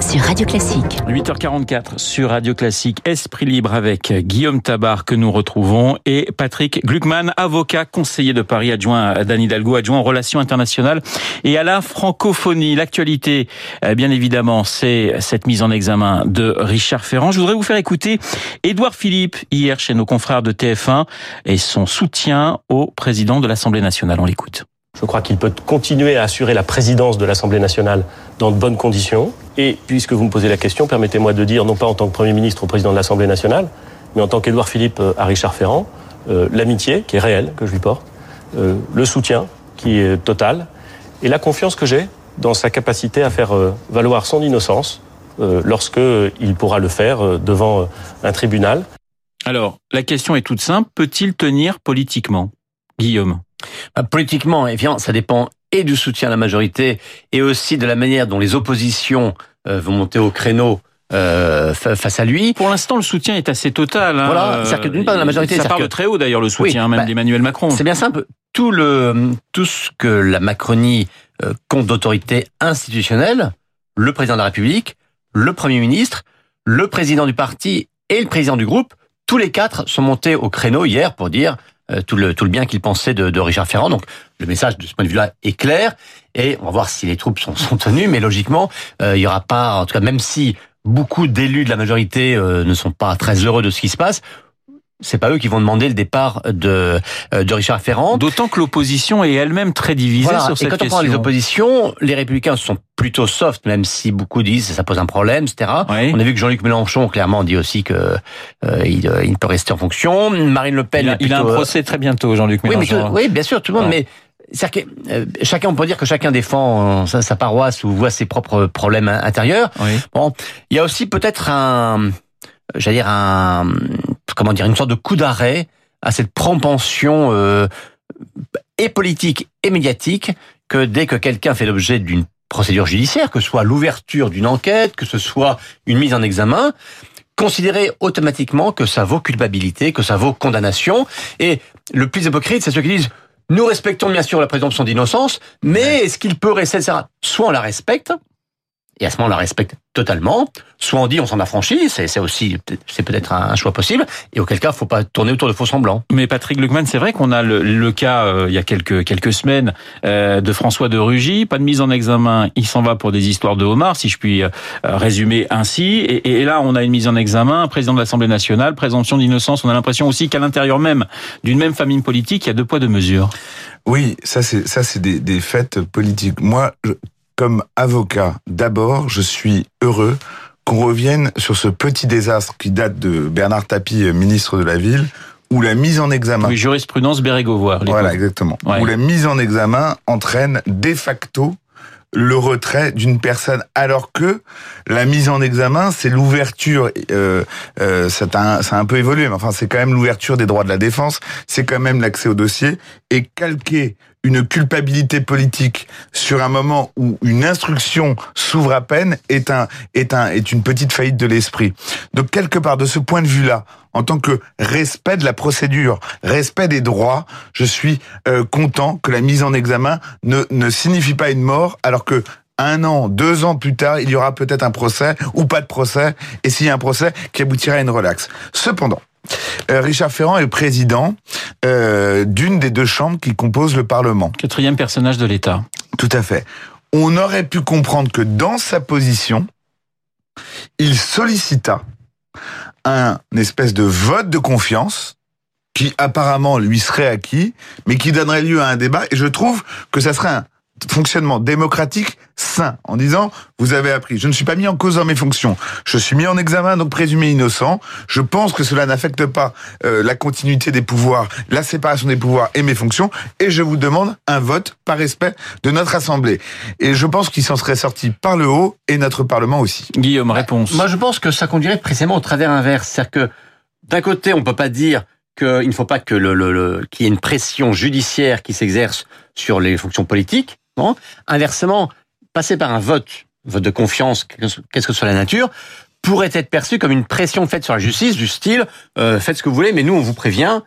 sur Radio Classique. 8h44 sur Radio Classique. Esprit libre avec Guillaume Tabar que nous retrouvons et Patrick Gluckman, avocat, conseiller de Paris, adjoint à Dan Hidalgo, adjoint aux relations internationales et à la francophonie. L'actualité, euh, bien évidemment, c'est cette mise en examen de Richard Ferrand. Je voudrais vous faire écouter Édouard Philippe hier chez nos confrères de TF1 et son soutien au président de l'Assemblée nationale. On l'écoute. Je crois qu'il peut continuer à assurer la présidence de l'Assemblée nationale dans de bonnes conditions. Et puisque vous me posez la question, permettez-moi de dire, non pas en tant que Premier ministre au président de l'Assemblée nationale, mais en tant qu'Édouard Philippe euh, à Richard Ferrand, euh, l'amitié qui est réelle, que je lui porte, euh, le soutien qui est total, et la confiance que j'ai dans sa capacité à faire valoir son innocence lorsque il pourra le faire devant un tribunal. Alors, la question est toute simple. Peut-il tenir politiquement? Guillaume Politiquement, évidemment, ça dépend et du soutien à la majorité et aussi de la manière dont les oppositions euh, vont monter au créneau euh, face à lui. Pour l'instant, le soutien est assez total. Hein. Voilà, c'est-à-dire que d'une part, la majorité... Ça part que... de très haut d'ailleurs, le soutien oui, même bah, d'Emmanuel Macron. C'est bien simple. Tout, le, tout ce que la Macronie euh, compte d'autorité institutionnelle, le président de la République, le Premier ministre, le président du parti et le président du groupe, tous les quatre sont montés au créneau hier pour dire euh, tout le tout le bien qu'il pensait de, de, Richard Ferrand. Donc le message de ce point de vue-là est clair et on va voir si les troupes sont, sont tenues. Mais logiquement, euh, il y aura pas, en tout cas, même si beaucoup d'élus de la majorité euh, ne sont pas très heureux de ce qui se passe. C'est pas eux qui vont demander le départ de euh, de Richard Ferrand. D'autant que l'opposition est elle-même très divisée voilà. sur cette Et quand question. on parle des oppositions, les Républicains sont plutôt soft, même si beaucoup disent que ça pose un problème, etc. Oui. On a vu que Jean-Luc Mélenchon clairement dit aussi que euh, il, il, peut rester en fonction. Marine Le Pen, il a, plutôt, il a un procès très bientôt, Jean-Luc oui, Mélenchon. Oui, bien sûr, tout le monde. Mais que euh, chacun, on peut dire que chacun défend sa, sa, paroisse ou voit ses propres problèmes intérieurs. Oui. Bon, il y a aussi peut-être un, j'allais dire un, comment dire, une sorte de coup d'arrêt à cette propension euh, et politique et médiatique que dès que quelqu'un fait l'objet d'une procédure judiciaire, que ce soit l'ouverture d'une enquête, que ce soit une mise en examen, considérer automatiquement que ça vaut culpabilité, que ça vaut condamnation. Et le plus hypocrite, c'est ceux qui disent nous respectons bien sûr la présomption d'innocence, mais est-ce qu'il peut rester, etc. Soit on la respecte, et à ce moment on la respecte totalement, soit on dit on s'en affranchit, c'est aussi c'est peut-être un choix possible, et auquel cas il faut pas tourner autour de faux semblants. Mais Patrick Gluckman, c'est vrai qu'on a le, le cas euh, il y a quelques quelques semaines euh, de François de Rugy, pas de mise en examen, il s'en va pour des histoires de homards, si je puis euh, résumer ainsi, et, et, là on a une mise en examen, un président de l'Assemblée nationale, présomption d'innocence, on a l'impression aussi qu'à l'intérieur même d'une même famille politique, il y a deux poids deux mesures. Oui, ça c'est ça c'est des, des faits politiques. Moi, je, comme avocat, d'abord, je suis heureux qu'on revienne sur ce petit désastre qui date de Bernard Tapie, ministre de la Ville, où la mise en examen... Oui, jurisprudence Bérégovoire. Voilà, exactement. Ouais. Où la mise en examen entraîne de facto le retrait d'une personne, alors que la mise en examen, c'est l'ouverture, euh, euh, ça, a, ça a un peu évolué, mais enfin c'est quand même l'ouverture des droits de la défense, c'est quand même l'accès au dossier, et calquer une culpabilité politique sur un moment où une instruction s'ouvre à peine est un est un est une petite faillite de l'esprit. Donc quelque part de ce point de vue-là, en tant que respect de la procédure, respect des droits, je suis euh, content que la mise en examen ne ne signifie pas une mort, alors que un an, deux ans plus tard, il y aura peut-être un procès ou pas de procès, et s'il y a un procès, qui aboutira à une relaxe. Cependant, euh, Richard Ferrand est président euh, d'une des deux chambres qui composent le Parlement. Quatrième personnage de l'État. Tout à fait. On aurait pu comprendre que dans sa position, il sollicita un espèce de vote de confiance qui apparemment lui serait acquis, mais qui donnerait lieu à un débat. Et je trouve que ça serait un fonctionnement démocratique sain, en disant, vous avez appris, je ne suis pas mis en cause dans mes fonctions, je suis mis en examen, donc présumé innocent, je pense que cela n'affecte pas euh, la continuité des pouvoirs, la séparation des pouvoirs et mes fonctions, et je vous demande un vote par respect de notre Assemblée. Et je pense qu'il s'en serait sorti par le haut, et notre Parlement aussi. Guillaume, réponse. Moi, je pense que ça conduirait précisément au travers inverse, c'est-à-dire que d'un côté, on peut pas dire qu'il ne faut pas que le, le, le qu'il y ait une pression judiciaire qui s'exerce sur les fonctions politiques, Bon. Inversement, passer par un vote, vote de confiance, qu'est-ce que soit la nature, pourrait être perçu comme une pression faite sur la justice du style euh, faites ce que vous voulez, mais nous on vous prévient,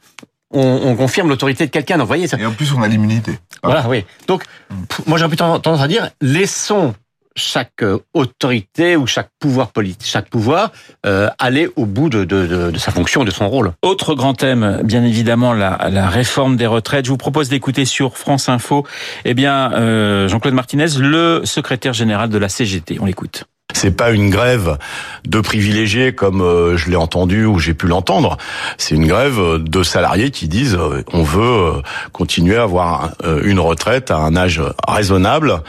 on, confirme l'autorité de quelqu'un. Donc, voyez, ça... Et en plus, on a l'immunité. Voilà, oui. Donc, moi, j'aurais plutôt tendance à dire, laissons chaque euh, autorité ou chaque pouvoir politique, chaque pouvoir euh, aller au bout de, de, de, sa fonction, de son rôle. Autre grand thème, bien évidemment, la, la réforme des retraites. Je vous propose d'écouter sur France Info, eh bien, euh, Jean-Claude Martinez, le secrétaire général de la CGT. On l'écoute. C'est pas une grève de privilégiés comme euh, je l'ai entendu ou j'ai pu l'entendre. C'est une grève de salariés qui disent euh, on veut euh, continuer à avoir une retraite à un âge raisonnable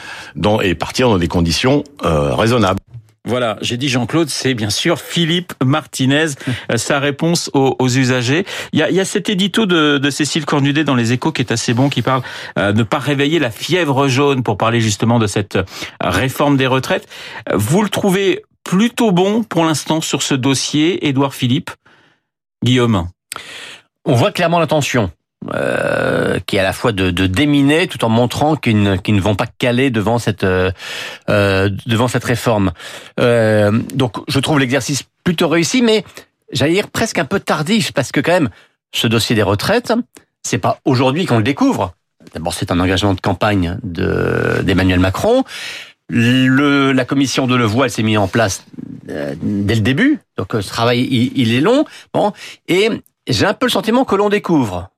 et partir dans des conditions raisonnables. Voilà, j'ai dit Jean-Claude, c'est bien sûr Philippe Martinez, euh, sa réponse aux, usagers. Il y, a, il y a, cet édito de, de, Cécile Cornudet dans Les Échos qui est assez bon, qui parle euh, de ne pas réveiller la fièvre jaune pour parler justement de cette euh, réforme des retraites. Vous le trouvez plutôt bon pour l'instant sur ce dossier, Édouard Philippe? Guillaume? On voit clairement l'intention. Euh, qui est à la fois de, de déminer tout en montrant qu'ils ne, ne, vont pas caler devant cette euh, euh, devant cette réforme. Euh, donc je trouve l'exercice plutôt réussi, mais j'allais dire presque un peu tardif parce que quand même ce dossier des retraites, c'est pas aujourd'hui qu'on le découvre. D'abord c'est un engagement de campagne de d'Emmanuel Macron. Le, la commission de Levoix, elle s'est mise en place euh, dès le début, donc ce travail il, il est long. Bon, et j'ai un peu le sentiment que l'on découvre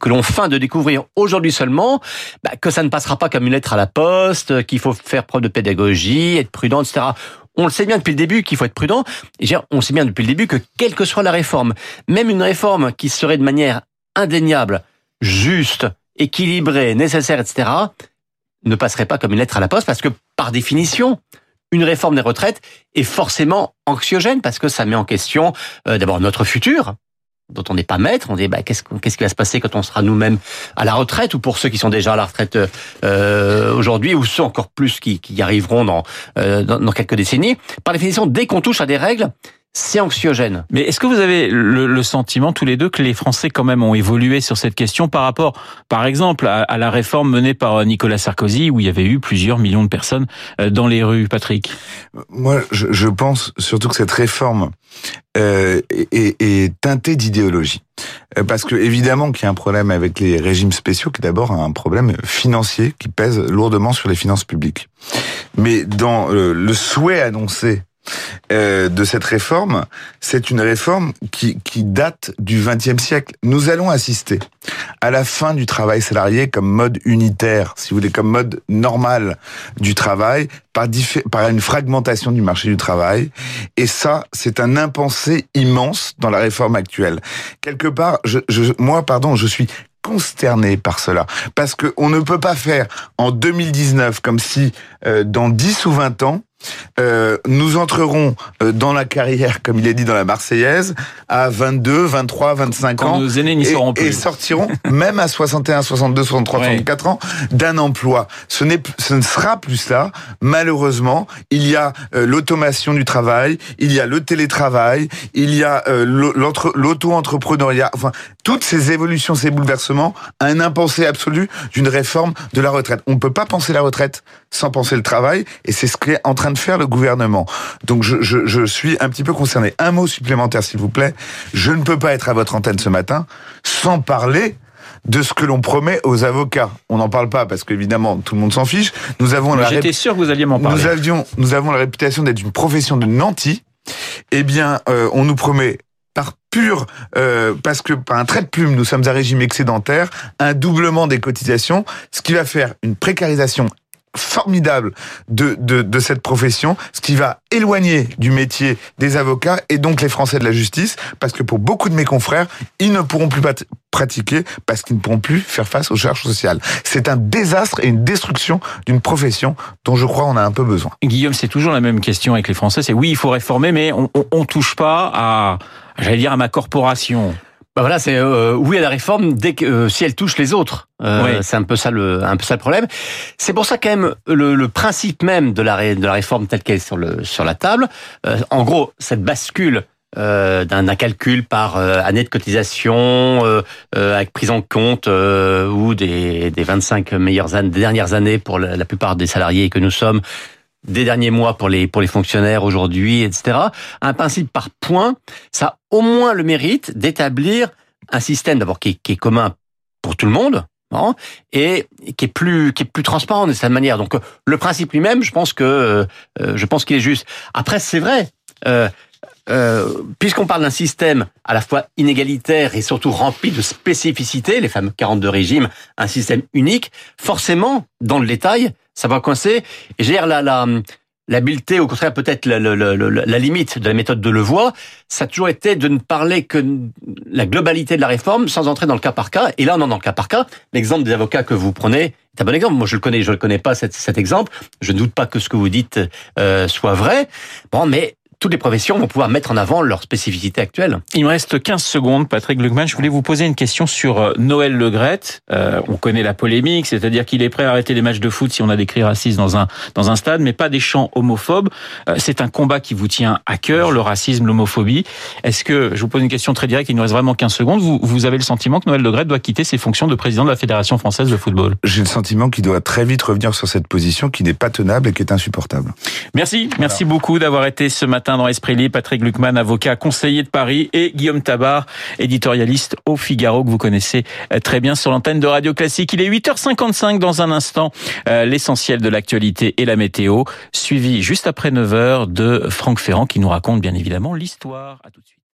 que l'on feint de découvrir aujourd'hui seulement, bah, que ça ne passera pas comme une lettre à la poste, qu'il faut faire preuve de pédagogie, être prudent, etc. On le sait bien depuis le début qu'il faut être prudent. Et on sait bien depuis le début que quelle que soit la réforme, même une réforme qui serait de manière indéniable, juste, équilibrée, nécessaire, etc., ne passerait pas comme une lettre à la poste parce que par définition, une réforme des retraites est forcément anxiogène parce que ça met en question euh, d'abord notre futur, dont on n'est pas maître. On dit bah, qu'est-ce, qu'est-ce qui va se passer quand on sera nous-mêmes à la retraite ou pour ceux qui sont déjà à la retraite euh, aujourd'hui ou ceux encore plus qui, qui y arriveront dans, euh, dans, dans quelques décennies. Par définition, dès qu'on touche à des règles, c'est anxiogène. Mais est-ce que vous avez le, sentiment tous les deux que les Français quand même ont évolué sur cette question par rapport, par exemple, à, la réforme menée par Nicolas Sarkozy où il y avait eu plusieurs millions de personnes euh, dans les rues, Patrick? Moi, je, pense surtout que cette réforme euh, est, est, teintée d'idéologie. Euh, parce que évidemment qu'il y a un problème avec les régimes spéciaux, qui est d'abord un problème financier qui pèse lourdement sur les finances publiques. Mais dans le souhait annoncé euh, de cette réforme, c'est une réforme qui, qui date du XXe siècle. Nous allons assister à la fin du travail salarié comme mode unitaire, si vous voulez, comme mode normal du travail, par, par une fragmentation du marché du travail. Et ça, c'est un impensé immense dans la réforme actuelle. Quelque part, je, je, moi, pardon, je suis consterné par cela. Parce qu'on ne peut pas faire en 2019 comme si euh, dans 10 ou 20 ans, euh, nous entrerons euh, dans la carrière, comme il est dit dans la Marseillaise, à 22, 23, 25 ans. Nos aînés n'y seront plus. Et sortiront, même à 61, 62, 63, 64 ans, d'un emploi. Ce, n'est, ce ne sera plus ça. Malheureusement, il y a euh, l'automation du travail, il y a le télétravail, il y a l'auto-entrepreneuriat. Enfin, toutes ces évolutions, ces bouleversements, un impensé absolu d'une réforme de la retraite. On ne peut pas penser la retraite sans penser le travail, et c'est ce qu'est en train de faire le gouvernement. Donc je, je, je suis un petit peu concerné. Un mot supplémentaire, s'il vous plaît. Je ne peux pas être à votre antenne ce matin sans parler de ce que l'on promet aux avocats. On n'en parle pas parce qu'évidemment tout le monde s'en fiche. Nous avons la J'étais sûr que vous alliez m'en parler. Nous avions, nous avons la réputation d'être une profession de nantis. Eh bien, euh, on nous promet par pur, euh, parce que par un trait de plume, nous sommes à régime excédentaire, un doublement des cotisations, ce qui va faire une précarisation formidable de, de, de, cette profession, ce qui va éloigner du métier des avocats et donc les Français de la justice, parce que pour beaucoup de mes confrères, ils ne pourront plus pratiquer parce qu'ils ne pourront plus faire face aux charges sociales. C'est un désastre et une destruction d'une profession dont je crois on a un peu besoin. Guillaume, c'est toujours la même question avec les Français, c'est oui, il faut réformer, mais on, on, on touche pas à, j'allais dire, à ma corporation. Bah voilà, c'est euh, oui à la réforme dès que euh, si elle touche les autres? Euh, C'est un peu ça le un peu ça le problème. C'est pour ça quand même le, le, principe même de la de la réforme telle qu'elle est sur le sur la table. Euh, en gros, cette bascule euh, d'un calcul par année de cotisation avec prise en compte ou des, des 25 meilleures années, des dernières années pour la, la plupart des salariés que nous sommes des derniers mois pour les pour les fonctionnaires aujourd'hui, etc. Un principe par point, ça a au moins le mérite d'établir un système d'abord qui, qui, est commun pour tout le monde, hein, et qui est plus qui est plus transparent de cette manière. Donc le principe lui-même, je pense que euh, je pense qu'il est juste. Après, c'est vrai. Euh, euh, puisqu'on parle d'un système à la fois inégalitaire et surtout rempli de spécificités, les fameux 42 régimes, un système unique, forcément, dans le détail, ça va coincer. Et j'ai la, la, l'habileté, au contraire peut-être la, la, la, limite de la méthode de Levoix, ça a toujours été de ne parler que la globalité de la réforme sans entrer dans le cas par cas. Et là, on est dans le cas par cas. L'exemple des avocats que vous prenez est un bon exemple. Moi, je le connais, je le connais pas cet, cet exemple. Je ne doute pas que ce que vous dites euh, soit vrai. Bon, mais toutes les professions vont pouvoir mettre en avant leur spécificité actuelle. Il me reste 15 secondes, Patrick Gluckman. Je voulais vous poser une question sur euh, Noël Legrette. Euh, on connaît la polémique, c'est-à-dire qu'il est prêt à arrêter les matchs de foot si on a des cris racistes dans un, dans un stade, mais pas des chants homophobes. Euh, c'est un combat qui vous tient à cœur, le racisme, l'homophobie. Est-ce que, je vous pose une question très directe, il nous reste vraiment 15 secondes, vous, vous avez le sentiment que Noël Legrette doit quitter ses fonctions de président de la Fédération française de football? J'ai le sentiment qu'il doit très vite revenir sur cette position qui n'est pas tenable et qui est insupportable. Merci, merci beaucoup d'avoir été ce matin dans Esprit Libre. Patrick Luckman, avocat conseiller de Paris, et Guillaume Tabar, éditorialiste au Figaro, que vous connaissez euh, très bien sur l'antenne de Radio Classique. Il est 8h55 dans un instant, euh, l'essentiel de l'actualité et la météo, suivi juste après 9h de Franck Ferrand qui nous raconte bien évidemment l'histoire. À tout de suite.